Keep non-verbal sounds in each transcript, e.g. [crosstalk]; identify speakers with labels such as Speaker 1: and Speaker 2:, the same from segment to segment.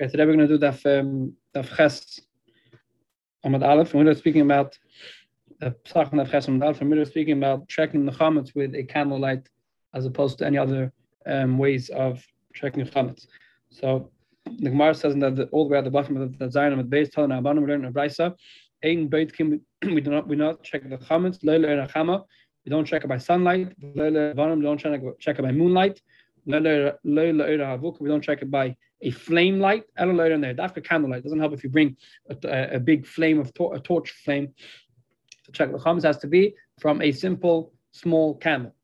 Speaker 1: Okay, today we're going to do Daf um, Daf Ches Amud Aleph. And we're speaking about the Psach Daf Ches Amud Aleph. And we're speaking about checking the chametz with a candlelight as opposed to any other um, ways of checking the chametz. So the Gemara says that the, all the way at the bottom of the Zion of the base, Abbanim, we learn in Brisa, Beit Kim, we do not we not check the chametz, Leila and we don't check it by sunlight, Leila Vanim, we don't check it by moonlight, we don't check it by a flame light, there. Dafka candlelight doesn't help if you bring a, a big flame of to- a torch flame to check the chametz has to be from a simple small candle.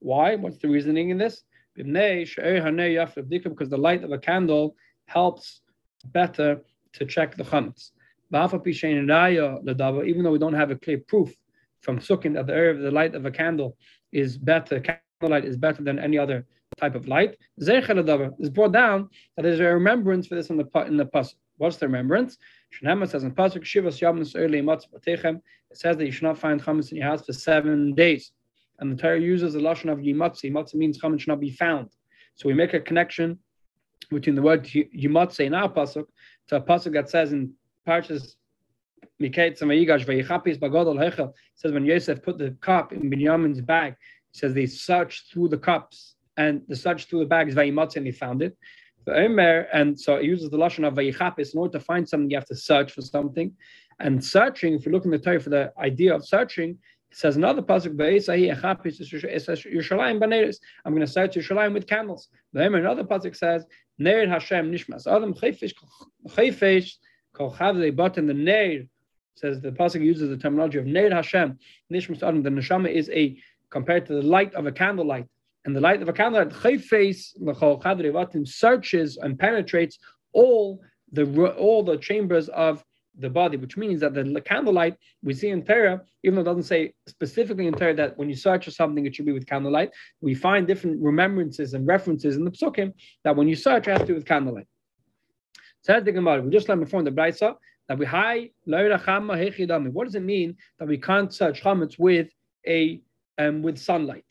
Speaker 1: Why? What's the reasoning in this? Because the light of a candle helps better to check the chametz. Even though we don't have a clear proof from psukim that the the light of a candle is better, candlelight is better than any other type of light. is brought down that there's a remembrance for this in the in the pasuk. What's the remembrance? Shnema says in pasuk Shivas Yavnus early It says that you should not find chametz in your house for seven days, and the Torah uses the lashon of yimatzi. Yimatzi means chametz should not be found. So we make a connection between the word yimatzi in our pasuk to a pasuk that says in Parshas Miketz Samayigash Vayichapis Bagodol Hechel says when Yosef put the cup in Binyamin's bag, he says they searched through the cups and the search through the bag is Vayimatz and he found it. And so it uses the lashon of Vayichapis in order to find something. You have to search for something, and searching. If you look in the Torah for the idea of searching, it says another pasuk I'm going to search Yerushalayim with candles. Another pasuk says Neir Hashem Nishmas Adam Chayfish Chayfish Kol Chavle Button the Neir says the pasuk uses the terminology of Neir Hashem Nishmas Adam. The neshama is a compared to the light of a candlelight and the light of a candle face searches and penetrates all the all the chambers of the body, which means that the candlelight we see in Torah, even though it doesn't say specifically in Torah that when you search for something, it should be with candlelight, we find different remembrances and references in the psukim that when you search, it has to do with candlelight. Says the Gemara, we just learned before in the Brisa that we high What does it mean that we can't search chametz with a um, with sunlight?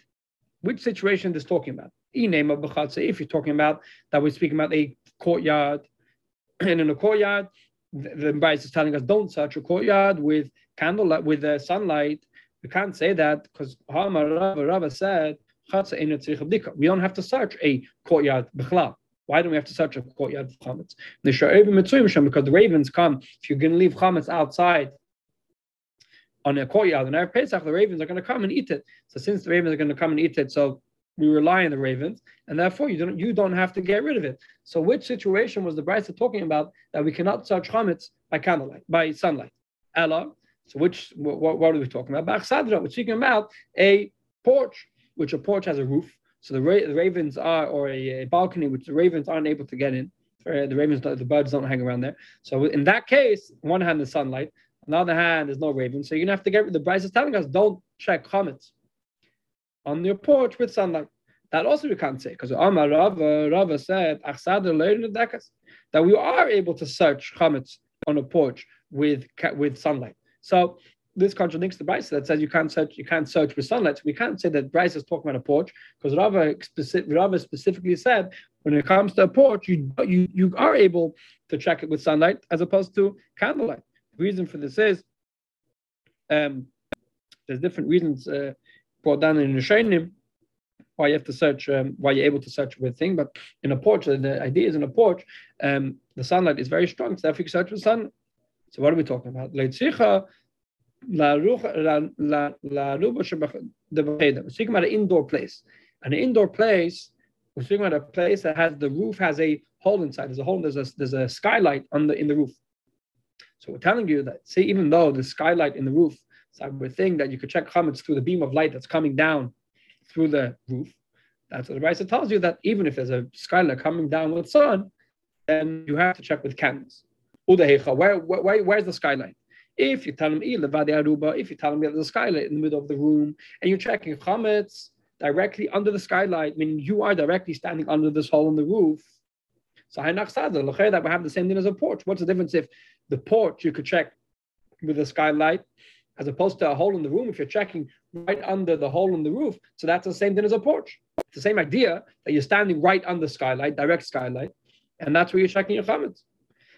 Speaker 1: Which situation is talking about? If you're talking about that we're speaking about a courtyard, [clears throat] and in a courtyard, the, the is telling us don't search a courtyard with candlelight with the sunlight. We can't say that because Rava, Rava said we don't have to search a courtyard Why don't we have to search a courtyard for chametz? Because the ravens come. If you're going to leave chametz outside on a courtyard and on Erev Pesach, the ravens are going to come and eat it. So since the ravens are going to come and eat it, so we rely on the ravens, and therefore you don't you don't have to get rid of it. So which situation was the Brisa talking about that we cannot search chametz by candlelight, by sunlight? Ella. So which what, what are we talking about? Bachsadra. We're speaking about a porch, which a porch has a roof. So the, ra- the ravens are, or a, a, balcony, which the ravens aren't able to get in. Uh, the ravens, the birds don't hang around there. So in that case, one hand, the sunlight. On the other hand, there's no raven, so you're gonna have to get rid. The Brisa is telling us don't check chametz on your porch with sunlight. That also we can't say because Amar Rava, Rava said that we are able to search chametz on a porch with with sunlight. So this contradicts the Brisa that says you can't search you can't search with sunlight. So we can't say that Brisa is talking about a porch because Rava, Rava specifically said when it comes to a porch, you you you are able to check it with sunlight as opposed to candlelight reason for this is um, there's different reasons uh, brought down in the Shainim why you have to search, um, why you're able to search with thing. But in a porch, the idea is in a porch, um, the sunlight is very strong, so therefore you search with sun. So what are we talking about? We're speaking about an indoor place. An indoor place, we're speaking about a place that has the roof has a hole inside. There's a hole. There's a there's a skylight on the in the roof. So we're telling you that, see, even though the skylight in the roof, so we're saying that you could check chametz through the beam of light that's coming down through the roof. That's what the Brisa tells you that even if there's a skylight coming down with sun, then you have to check with candles. Where, where, where's the skylight? If you tell them if you tell them there's a skylight in the middle of the room and you're checking chametz directly under the skylight, meaning you are directly standing under this hole in the roof. So that we have the same thing as a porch. What's the difference if the porch you could check with a skylight as opposed to a hole in the room if you're checking right under the hole in the roof so that's the same thing as a porch it's the same idea that you're standing right under skylight direct skylight and that's where you're checking your chametz.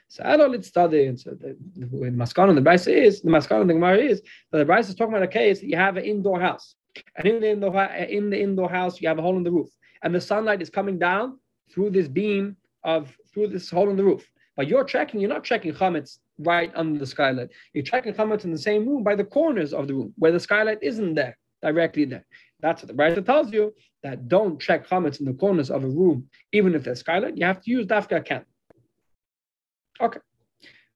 Speaker 1: So I don't study. And so the, the, the maskana the Bryce is the maskana the Gemara is that the Bryce is talking about a case that you have an indoor house, and in the indoor in the indoor house you have a hole in the roof, and the sunlight is coming down through this beam of through this hole in the roof. But you're checking, you're not checking chametz right under the skylight. You're checking chametz in the same room by the corners of the room where the skylight isn't there directly there. That's what the Brisa tells you that don't check chametz in the corners of a room, even if there's skylight. You have to use dafka candle. Okay.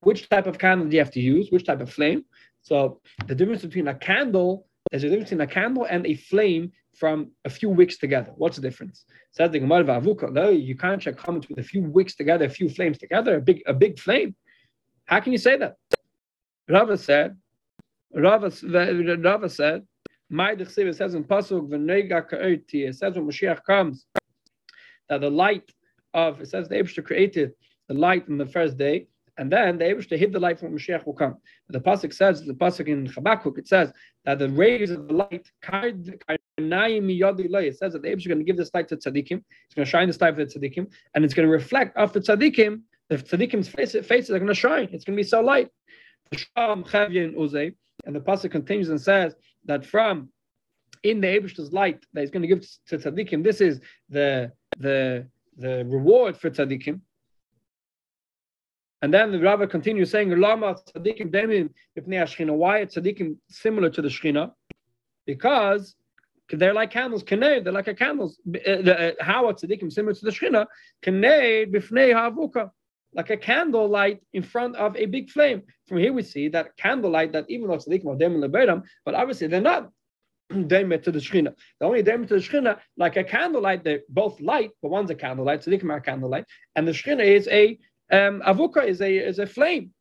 Speaker 1: Which type of candle do you have to use? Which type of flame? So the difference between a candle, there's a difference between a candle and a flame from a few wicks together. What's the difference? Says the Gemara you can't check chametz with a few wicks together, a few flames together, a big a big flame. How can you say that? Rava said, Rava, Rava said, my it says in Pasuk, it says when Mashiach comes, that the light of, it says the Abishah created the light on the first day, and then the Abishah hid the light from Mashiach will come. The Pasuk says, the Pasuk in Habakkuk, it says that the rays of the light, it says that the Abishah is going to give this light to tzaddikim, it's going to shine this light for the tzaddikim, and it's going to reflect off the tzaddikim, the tzaddikim's faces, faces are going to shine, it's going to be so light. And the Pasuk continues and says, that from in the Abish's light that he's going to give to tzaddikim, this is the the the reward for tzaddikim. And then the rabbi continues saying, "Lama tzaddikim demim ifnei Shechina." Why are tzaddikim similar to the Shechina? Because they're like candles. Kanei, they're like a candles. Uh, how are tzaddikim similar to the Shechina? Kanei b'fnei havuka like a candle light in front of a big flame. From here we see that candlelight that even though tzaddikim are demon leberam, but obviously they're not [clears throat] demet to the shechina. The only demet to the shechina, like a candlelight, they're both light, but one's a candlelight, tzaddikim are a candlelight, and the shechina is a um, avuka is a is a flame.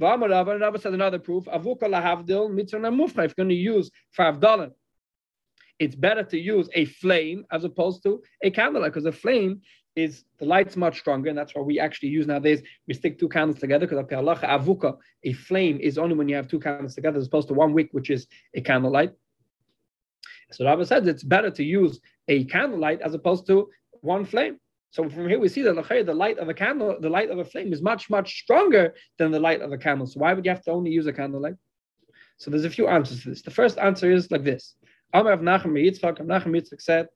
Speaker 1: And Rabba said another proof. Avuka lahavdil mitzvah mufcha. If you're going to use five dollars, it's better to use a flame as opposed to a candlelight because a flame is the light's much stronger, and that's what we actually use nowadays. We stick two candles together because avuka, a flame is only when you have two candles together as opposed to one wick, which is a candlelight. So Rabbi says it's better to use a candlelight as opposed to one flame. So from here we see that the light of a candle, the light of a flame is much, much stronger than the light of a candle. So why would you have to only use a candlelight? So there's a few answers to this. The first answer is like this. Of Yitzchak, Yitzchak said,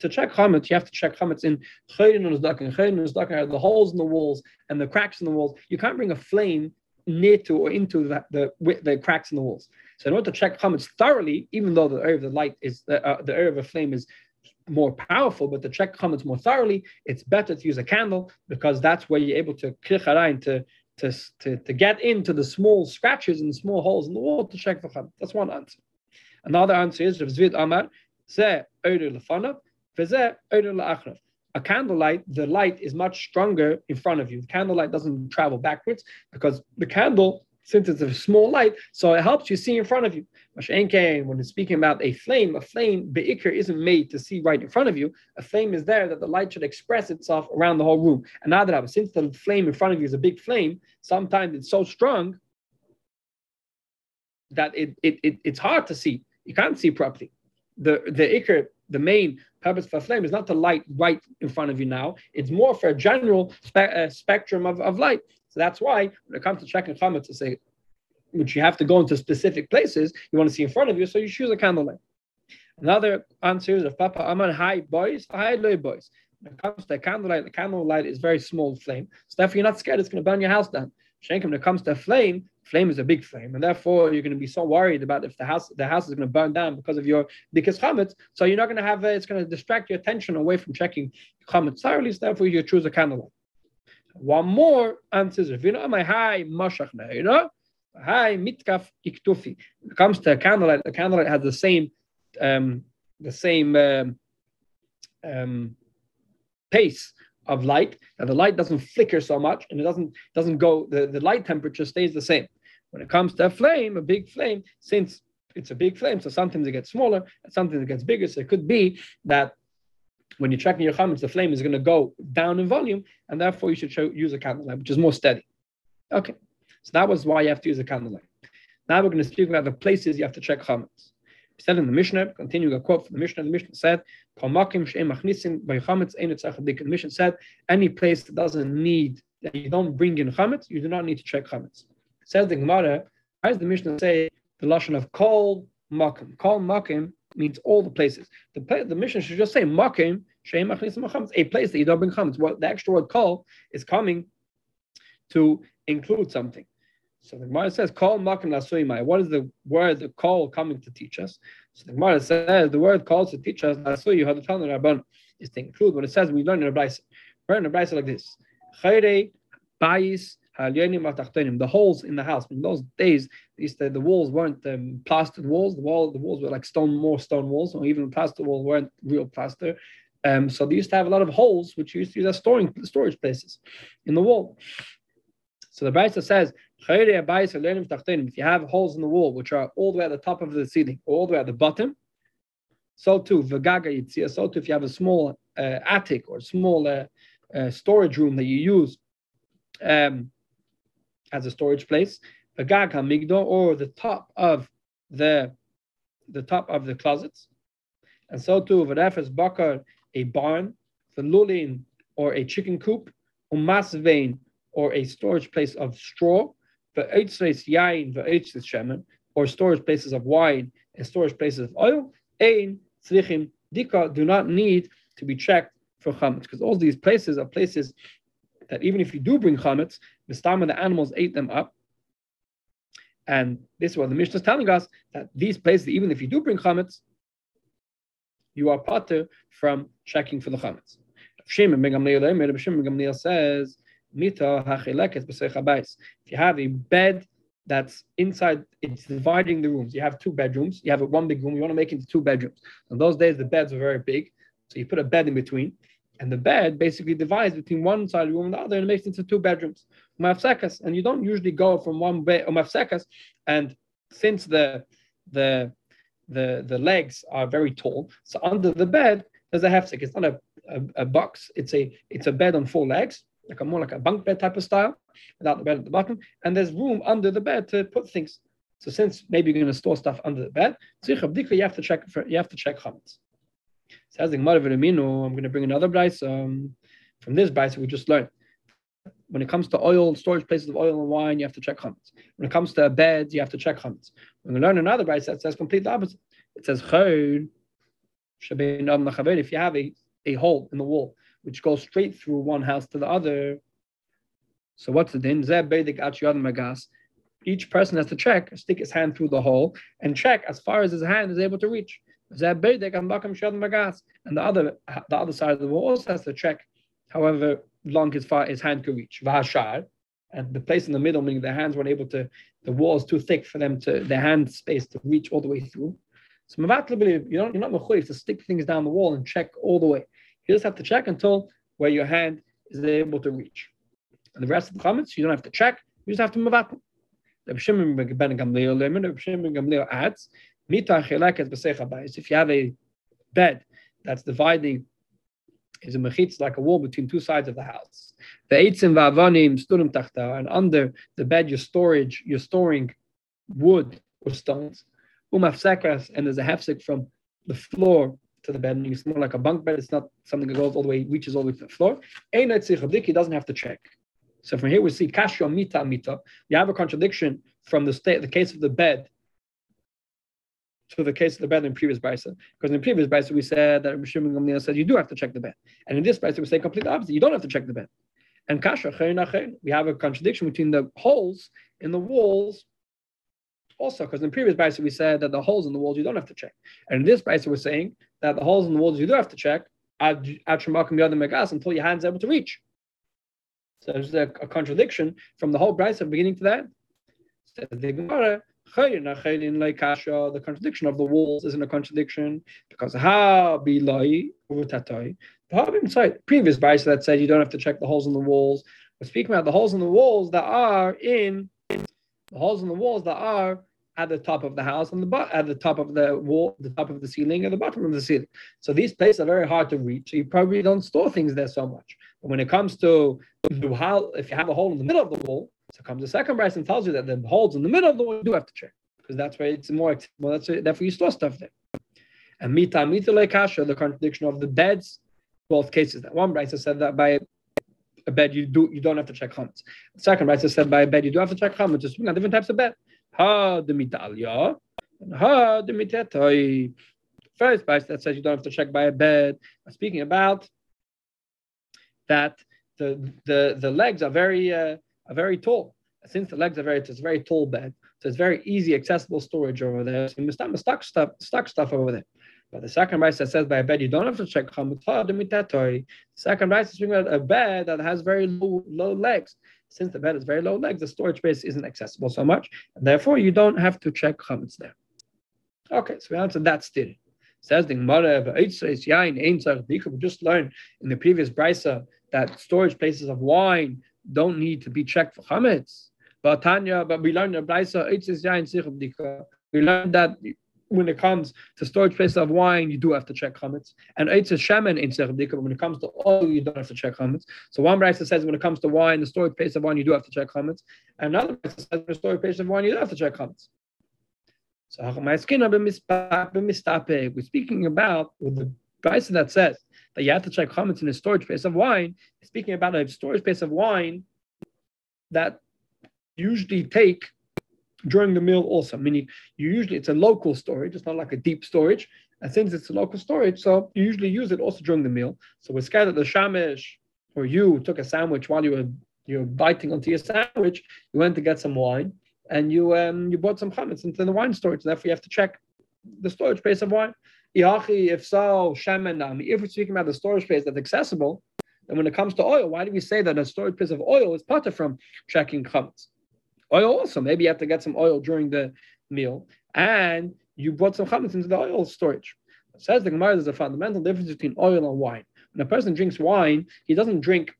Speaker 1: to check chametz, you have to check chametz in chayrin uzdakin are the holes in the walls and the cracks in the walls. You can't bring a flame near to or into the, the, the cracks in the walls. So in order to check chametz thoroughly, even though the area of the light is uh, uh, the area of a flame is more powerful, but to check chametz more thoroughly, it's better to use a candle because that's where you're able to to to, to, to get into the small scratches and small holes in the wall to check for chametz. That's one answer. Another answer is Rav Zvid Amar, ze lefanav, veze la'achrav. A candlelight, the light is much stronger in front of you. The candlelight doesn't travel backwards because the candle, since it's a small light, so it helps you see in front of you. When it's speaking about a flame, a flame, be'ikr, isn't made to see right in front of you. A flame is there that the light should express itself around the whole room. And now that since the flame in front of you is a big flame, sometimes it's so strong that it, it, it it's hard to see. You can't see properly. The the ikr, the main purpose for flame is not to light right in front of you now. It's more for a general spe- uh, spectrum of, of light. So that's why when it comes to checking chametz, to say which you have to go into specific places, you want to see in front of you, so you choose a candlelight. Another answer is if Papa Aman high boys, high low boys. When it comes to a candlelight, the candlelight is very small flame. So therefore, you're not scared it's going to burn your house down. Shankim, when it comes to a flame, flame is a big flame, and therefore you're going to be so worried about if the house the house is going to burn down because of your dikas chametz. So you're not going to have it's going to distract your attention away from checking chametz thoroughly. So therefore, you choose a candlelight. One more answer is if you know my high mashach know. Hi, mitkaf iktufi. When it comes to a candlelight, the candlelight has the same, um, the same um, um, pace of light. Now the light doesn't flicker so much, and it doesn't doesn't go. The, the light temperature stays the same. When it comes to a flame, a big flame, since it's a big flame, so sometimes it gets smaller, and sometimes it gets bigger. So it could be that when you're checking your chametz, the flame is going to go down in volume, and therefore you should show, use a candlelight, which is more steady. Okay. So that was why you have to use a candlelight. Now we're going to speak about the places you have to check chametz. said in the Mishnah, continuing a quote from the Mishnah, the Mishnah said, The Mishnah said, any place that doesn't need, that you don't bring in chametz, you do not need to check chametz. Says the Gemara, why does the Mishnah say the lashon of kol makim? Kol makim means all the places. The, the Mishnah should just say makim sheim chametz, a place that you don't bring chametz. What the extra word kol is coming to include something. So the Gemara says, "Call makim lasuimai." What is the word the call coming to teach us? So the Gemara says the word calls to teach us lasuyu hadatan rabban is to include what it says we learn in a brayse. Learn in a brayse like this: Chayre bayis the holes in the house. In those days, these the, the walls weren't um, plastered walls. The wall the walls were like stone, more stone walls, or even plaster walls weren't real plaster. Um, so they used to have a lot of holes, which used to use as storing storage places in the wall. So the Brisa says, if you have holes in the wall, which are all the way at the top of the ceiling, all the way at the bottom, so too, v'gaga yitzia, so too, if you have a small uh, attic or small uh, uh, storage room that you use um, as a storage place, v'gaga migdo, or the top of the the top of the closets, and so too, v'refes bakar, a barn, the lulin, or a chicken coop, umas vein, or a storage place of straw, yain or storage places of wine and storage places of oil, ein tzrichim dika do not need to be checked for chametz because all these places are places that even if you do bring chametz, the of the animals ate them up. And this is what the Mishnah is telling us that these places, even if you do bring chametz, you are pater from checking for the chametz. Says If you have a bed that's inside, it's dividing the rooms. You have two bedrooms. You have one big room. You want to make it into two bedrooms. In those days, the beds were very big, so you put a bed in between, and the bed basically divides between one side of the room and the other, and makes it into two bedrooms. Umafsekas, and you don't usually go from one bed umafsekas, and since the the the the legs are very tall, so under the bed there's a hefsek. It's not a, a, a box. It's a it's a bed on four legs like a more like a bunk bed type of style, without the bed at the bottom, and there's room under the bed to put things. So since maybe you're going to store stuff under the bed, you have to check for, you have to check chametz. Says the Gemara I'm going to bring another price um, from this price we just learned. When it comes to oil, storage places of oil and wine, you have to check chametz. When it comes to beds, you have to check chametz. When we learn another price that says completely opposite. It says if you have a, a hole in the wall which goes straight through one house to the other. So what's the din? Each person has to check, stick his hand through the hole, and check as far as his hand is able to reach. And the other the other side of the wall also has to check however long his far his hand can reach. And the place in the middle, meaning their hands weren't able to, the wall is too thick for them to their hand space to reach all the way through. So you don't you're not mechuyev to stick things down the wall and check all the way. You just have to check until where your hand is able to reach. And the rest of the chametz, you don't have to check, you just have to up. The ben Gamliel adds, if you have a bed that's dividing is a mechitz like a wall between two sides of the house. The eitzim va'avanim sturim tachta, and under the bed you're storage, you're storing wood or stones. Umafsekas, and there's a hefsek from the floor to the bed, and it's more like a bunk bed. It's not something that goes all the way, reaches all the way to the floor. He doesn't have to check. So from here we see kashya mita mita. You have a contradiction from the state, the case of the bed, to the case of the bed in previous brisa. Because in previous brisa we said that Rishim Gamliel said you do have to check the bed, and in this brisa we say completely opposite. You don't have to check the bed. And kasha we have a contradiction between the holes in the walls also, because in previous Brisa we said that the holes in the walls you don't have to check. And in this Brisa we're saying that the holes in the walls you do have to check until your hand's able to reach. So there's a, a contradiction from the whole Brisa beginning to that. The the contradiction of the walls isn't a contradiction because The previous Brisa that said you don't have to check the holes in the walls. We're speaking about the holes in the walls that are in the holes in the walls that are at the top of the house and the at the top of the wall, the top of the ceiling, and the bottom of the ceiling. So these places are very hard to reach. So you probably don't store things there so much. But when it comes to how, if you have a hole in the middle of the wall, so comes the second verse and tells you that the holes in the middle of the wall you do have to check. because that's where it's more accessible. That's where, therefore you store stuff there. And mita mita kasha, the contradiction of the beds, both cases. That one brisa said that by a bed you do you don't have to check chametz. The second brisa said by a bed you do have to check chametz. Just different types of bed. Ha the mita mitalia, ha the mitetoi. First brisa that says you don't have to check by a bed. Speaking about that the the the legs are very uh, are very tall. Since the legs are very, it's a very tall bed, so it's very easy accessible storage over there. So you must stuck stuff, stuck stuff over there. But the second rice that says by a bed you don't have to check The second rice is about a bed that has very low low legs. Since the bed is very low legs, the storage space isn't accessible so much, and therefore you don't have to check chametz there. Okay, so we answered that still. Says the Gemara, we just learned in the previous brisa that storage places of wine don't need to be checked for chametz. But Tanya, but we learned we learned that when it comes to storage places of wine, you do have to check chametz. And it's a shaman in but when it comes to oil, you don't have to check chametz. So one brisa says when it comes to wine, the storage place of wine, you do have to check chametz. And another brisa says the storage place of wine, you don't have to check chametz. So we're speaking about with the brisa that says that you have to check chametz in a storage space of wine. Speaking about a storage space of wine that usually take during the meal also, meaning you usually it's a local storage, it's not like a deep storage. And since it's a local storage, so you usually use it also during the meal. So we're scared that the shamish or you took a sandwich while you were you were biting onto your sandwich, you went to get some wine and you um you bought some chametz into the wine storage. Therefore, you have to check the storage space of wine. If so, shaman if we're speaking about the storage space that's accessible, then when it comes to oil, why do we say that a storage space of oil is part from checking chametz? Oil also, maybe you have to get some oil during the meal, and you brought some chametz into the oil storage. It says the Gemara, there's a fundamental difference between oil and wine. When a person drinks wine, he doesn't drink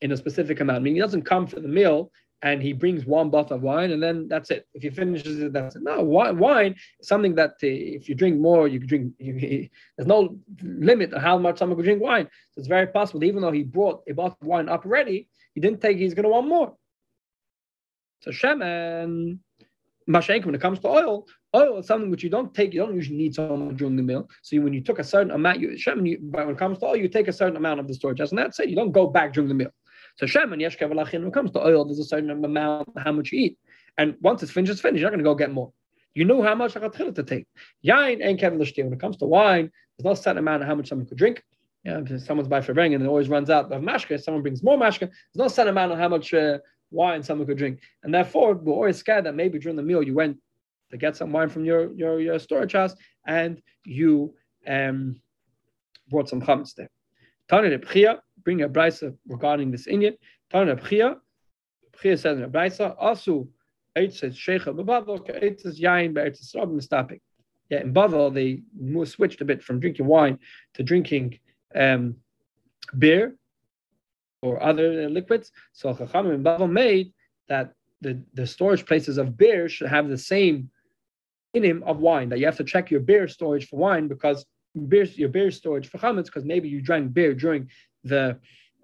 Speaker 1: in a specific amount. I mean, he doesn't come for the meal and he brings one bottle of wine and then that's it. If he finishes it, that's it. No, wine is something that uh, if you drink more, you can drink. You, [laughs] there's no limit on how much someone could drink wine. So it's very possible, even though he brought a bottle of wine up already, he didn't take. He's going to want more. So shemen, mashenk, when it comes to oil, oil is something which you don't take, you don't usually need so much during the meal. So when you took a certain amount, you, shemen, you, when it comes to oil, you take a certain amount of the storage. And that's it. You don't go back during the meal. So shemen, yesh when it comes to oil, there's a certain amount how much you eat. And once it's finished, it's finished. You're not going to go get more. You know how much to take. Yain and kevin When it comes to wine, there's no certain amount of how much someone could drink. Yeah, if someone's by for and it always runs out of mashka, someone brings more mashka. There's no certain amount of how much uh, wine someone could drink. And therefore, we're always scared that maybe during the meal you went to get some wine from your, your, your storage house and you um, brought some chametz there. Bring a brisa regarding this Indian. Tanya Bchia, Bchia says in a brisa, also says Sheikha Babavel, says Yain, Be'etzes Rab Mistapik. Yeah, in Bavel, they switched a bit from drinking wine to drinking um, beer or other liquids. So Chachamim and Bavel made that the, the storage places of beer should have the same in him of wine. That you have to check your beer storage for wine because beer your beer storage for chametz because maybe you drank beer during the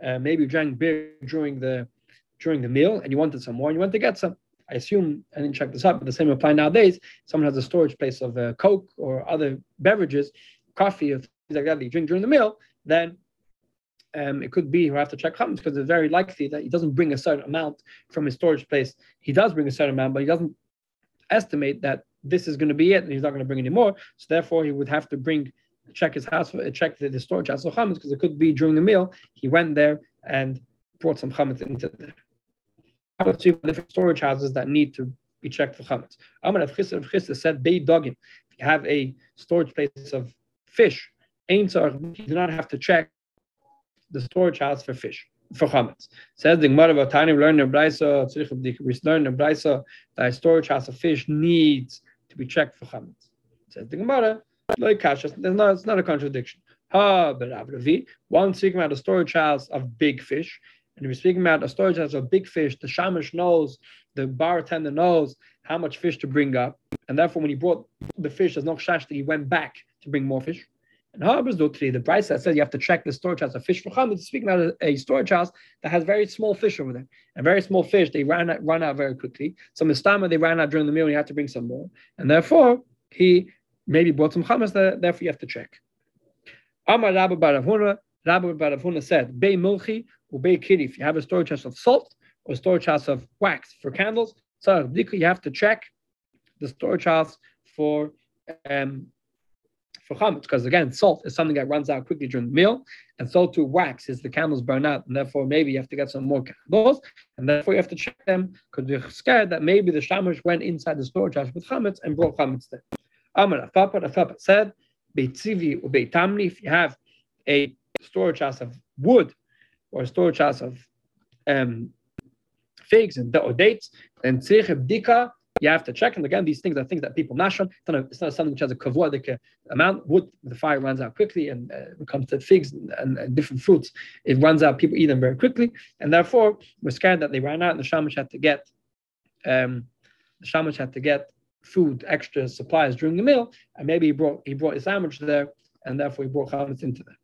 Speaker 1: uh, maybe you drank beer during the during the meal and you wanted some more and You went to get some. I assume I didn't check this up, but the same apply nowadays. Someone has a storage place of uh, Coke or other beverages, coffee or things like that that you drink during the meal. Then um, it could be you have to check chametz because it's very likely that he doesn't bring a certain amount from his storage place. He does bring a certain amount, but he doesn't estimate that this is going to be it, and he's not going to bring any more. So therefore, he would have to bring check his house, for it, check the, the storage house of chametz because it could be during the meal he went there and brought some chametz into there. I would see different storage houses that need to be checked for chametz. Amar of Chisda said, "Bei dogim." If you have a storage place of fish, you do not have to check the storage house for fish for chametz. Says the Gemara about tiny learn the brisa. We learn the brisa that a storage house of fish needs to be checked for chametz. Says the Gemara, like. There's not. It's not a contradiction. Ha, but. One speaking about a storage house of big fish, and if you're speaking about a storage house of big fish, the shamish knows, the bartender knows how much fish to bring up, and therefore when he brought the fish, no shash that he went back to bring more fish. And Harbors do today, the price that says you have to check the storage house of fish for chametz, speaking about a, storage house that has very small fish over there. And very small fish, they run out, run out very quickly. So Mistama, they ran out during the meal, and you have to bring some more. And therefore, he maybe bought some chametz, therefore you have to check. Amar Rabbi Baravuna, Rabbi Baravuna said, Bei milchi, ubei kiri. If you have a storage house of salt or storage house of wax for candles, so you have to check the storage house for um, for chametz, because again, salt is something that runs out quickly during the meal, and so too wax is the candles burn out, and therefore maybe you have to get some more candles, and therefore you have to check them because we're scared that maybe the shamash went inside the storage house with chametz and brought chametz there. Amar Afapa, Afapa said, Beitzivi or Beitamni, if you have a storage house of wood or a storage house of um, figs and or dates, then tzrich bdika you have to check. And again, these things are things that people mash on. It's not something which has a kavua, amount. Wood, the fire runs out quickly, and uh, comes to figs and, and, and, different fruits, it runs out. People eat them very quickly, and therefore we're scared that they ran out, and the shamash had to get, um, the shamash had to get food, extra supplies during the meal, and maybe he brought he brought his sandwich there, and therefore he brought chametz into there.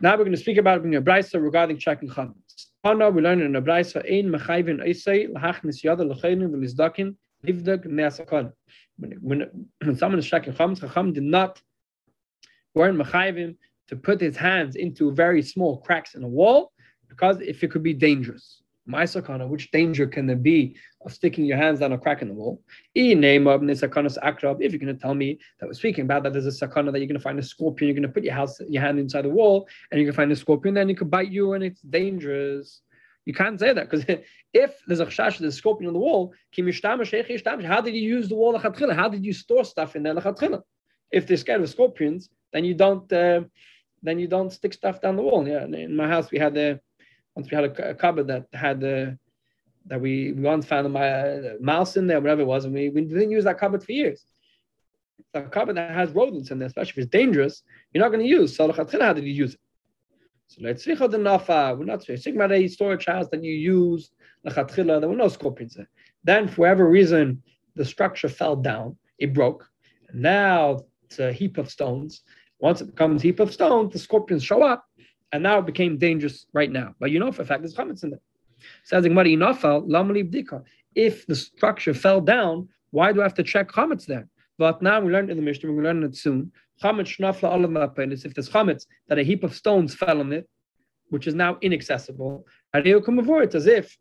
Speaker 1: Now we're going to speak about a brisa regarding checking chametz. Hana, we learn in the Braisa, Ein Mechayvin Eisei, Lahachnis Yada Lecheinu V'Lizdakin, Livdak Neasakon. When when someone is checking chametz, Chacham did not weren't Mechayvin to put his hands into very small cracks in a wall because if it could be dangerous. My sakana, which danger can there be of sticking your hands down a crack in the wall? If you're going to tell me that we're speaking about that there's a sakana that you're going to find a scorpion, you're going to put your house, your hand inside the wall, and you can find a scorpion, then it could bite you and it's dangerous. You can't say that because [laughs] if there's a chash, there's a scorpion on the wall, how did you use the wall? How did you store stuff in there? If they're scared of scorpions, then you don't uh, then you don't stick stuff down the wall. Yeah, in my house we had the once we had a, a cupboard that had the that we, we once found a, mouse in there, whatever it was, and we, we didn't use that cupboard for years. A cupboard that has rodents in there, especially if it's dangerous, you're not going to use. So how did you use it? So let's see how the nafa. We're not speaking about a storage house that you use. The chatchila, there were no scorpions there. Then, for whatever reason, the structure fell down. It broke. Now it's a heap of stones. Once it becomes a heap of stones, the scorpions show up and now it became dangerous right now. But you know for a fact there's chametz in there. Says If the structure fell down, why do I have to check chametz there? But now we learned in the Mishnah, we're learning it soon. Chametz shnafla alam If there's chametz, that a heap of stones fell on it, which is now inaccessible, and you come avoid it as if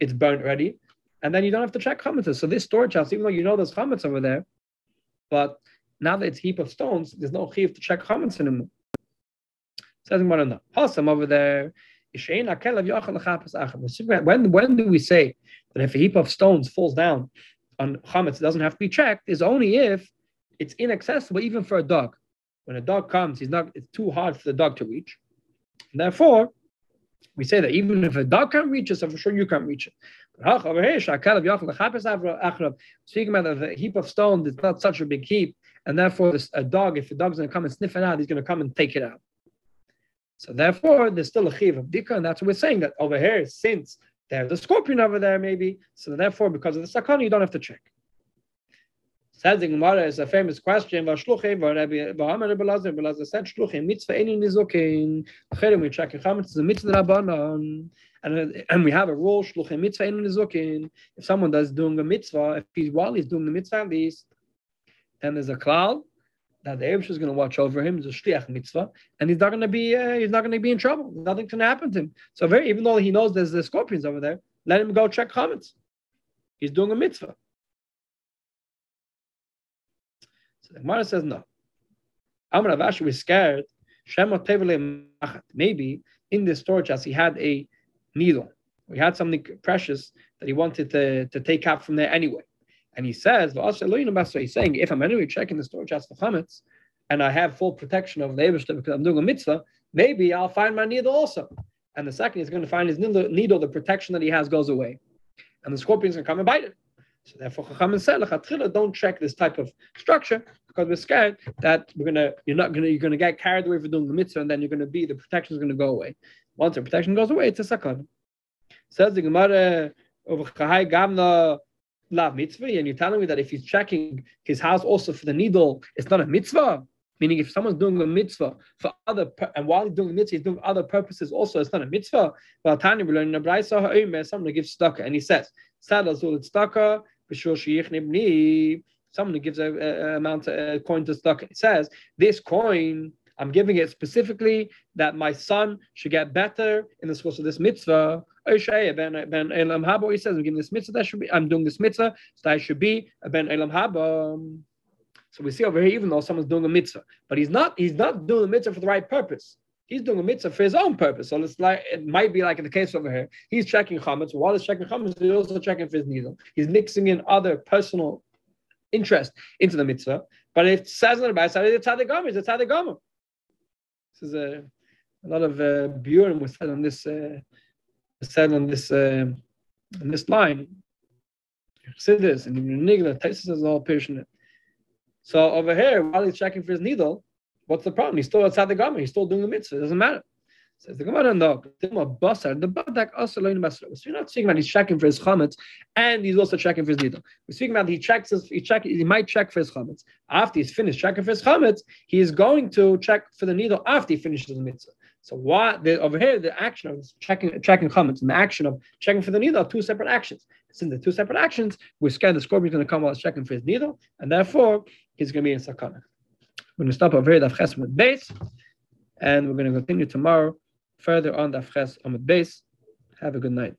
Speaker 1: it's burnt ready, and then you don't have to check chametz. So this storage house, even though you know there's chametz over there, but now that it's a heap of stones, there's no chiv to check chametz anymore. Says Gemara, Hasam over there. When when do we say that if a heap of stones falls down on chametz, it doesn't have to be checked? Is only if it's inaccessible even for a dog. When a dog comes, he's not. It's too hard for the dog to reach. Therefore, we say that even if a dog can't reach it, so for sure you can't reach it. Speaking about a heap of stones, it's not such a big heap, and therefore a dog, if a dog's going to come and sniff it out, he's going to come and take it out. So therefore, there's still a chiv of dika, and that's what we're saying that over here, since there's a scorpion over there, maybe, so therefore, because of the sakana, you don't have to check. Says the Gemara is a famous question. Vashluchim, v'hamar Belazar, Belazar said, Shluchim, mitzvah eni nizokin. We check chametz is a mitzvah rabbanon. And, uh, and we have a rule, shluchim mitzvah eni nizokin. If someone does doing a mitzvah, if he's while he's doing the mitzvah at least, then there's a cloud that the Eibush is going to watch over him. It's a shliach mitzvah, and he's not going to be uh, he's not going to be in trouble. Nothing's going to happen to him. So very, even though he knows there's the scorpions over there, let him go check chametz. He's doing a mitzvah. So the Gemara says no. Amr Avash was scared. Maybe in this storage house he had a needle. He had something precious that he wanted to, to take out from there anyway. And he says, he's saying, if I'm anyway checking the storage house for chametz, and I have full protection of the Ebershter because I'm doing a mitzvah, maybe I'll find my needle also. And the second he's going to find his needle, the protection that he has goes away. And the scorpion's to come and bite it. So therefore, Chacham said, don't check this type of structure because we're scared that we're gonna, you're not gonna, you're gonna get carried away for doing the mitzvah, and then you're gonna be, the protection is gonna go away. Once the protection goes away, it's a sakon. Says the Gemara over Chahai Gamna lav mitzvah, and you're telling me that if he's checking his house also for the needle, it's not a mitzvah. Meaning, if someone's doing a mitzvah for other, and while he's doing a mitzvah, he's doing other purposes also, it's not a mitzvah. Well, Tanya, we learn in the someone gives tzedakah, and he says, Sadal zul tzedakah, someone who gives a, a, amount a coin to tzedakah. It says, this coin, I'm giving it specifically that my son should get better in the course of this mitzvah. Ben Ben Elam. He says, I'm giving this mitzvah. That should be. I'm doing this mitzvah. So that should be Ben Elam Haba. So we see over here, even though someone's doing a mitzvah, but he's not. He's not doing a mitzvah for the right purpose. He's doing a mitzvah for his own purpose. So it's like it might be like in the case over here. He's checking chametz. While he's checking chametz, he's also checking for his needle. He's mixing in other personal interest into the mitzvah. But it says on the back side, it's tzaddik gomer. It's tzaddik gomer. This is a, a lot of uh, burim was said on this. Uh, said on this uh, on this line. Chassidus and Nigla, Taisus is all passionate. So over here, while he's checking for his needle, what's the problem? He's still outside the garment. He's still doing the mitzvah. It doesn't matter. Says the Gemara, no. The badak also So We're not speaking about he's checking for his chametz, and he's also checking for his needle. We're speaking about he checks his, he check he might check for his chametz. After he's finished checking for his chametz, he is going to check for the needle after he finishes the mitzvah. So what the, over here, the action of checking checking comments and the action of checking for the needle are two separate actions. Since the two separate actions, we're scared the scorpion is going to come while he's checking for his needle, and therefore he's going to be in sakana. We're going to stop over here, the with base, and we're going to continue tomorrow further on the Ches Amud Base. Have a good night.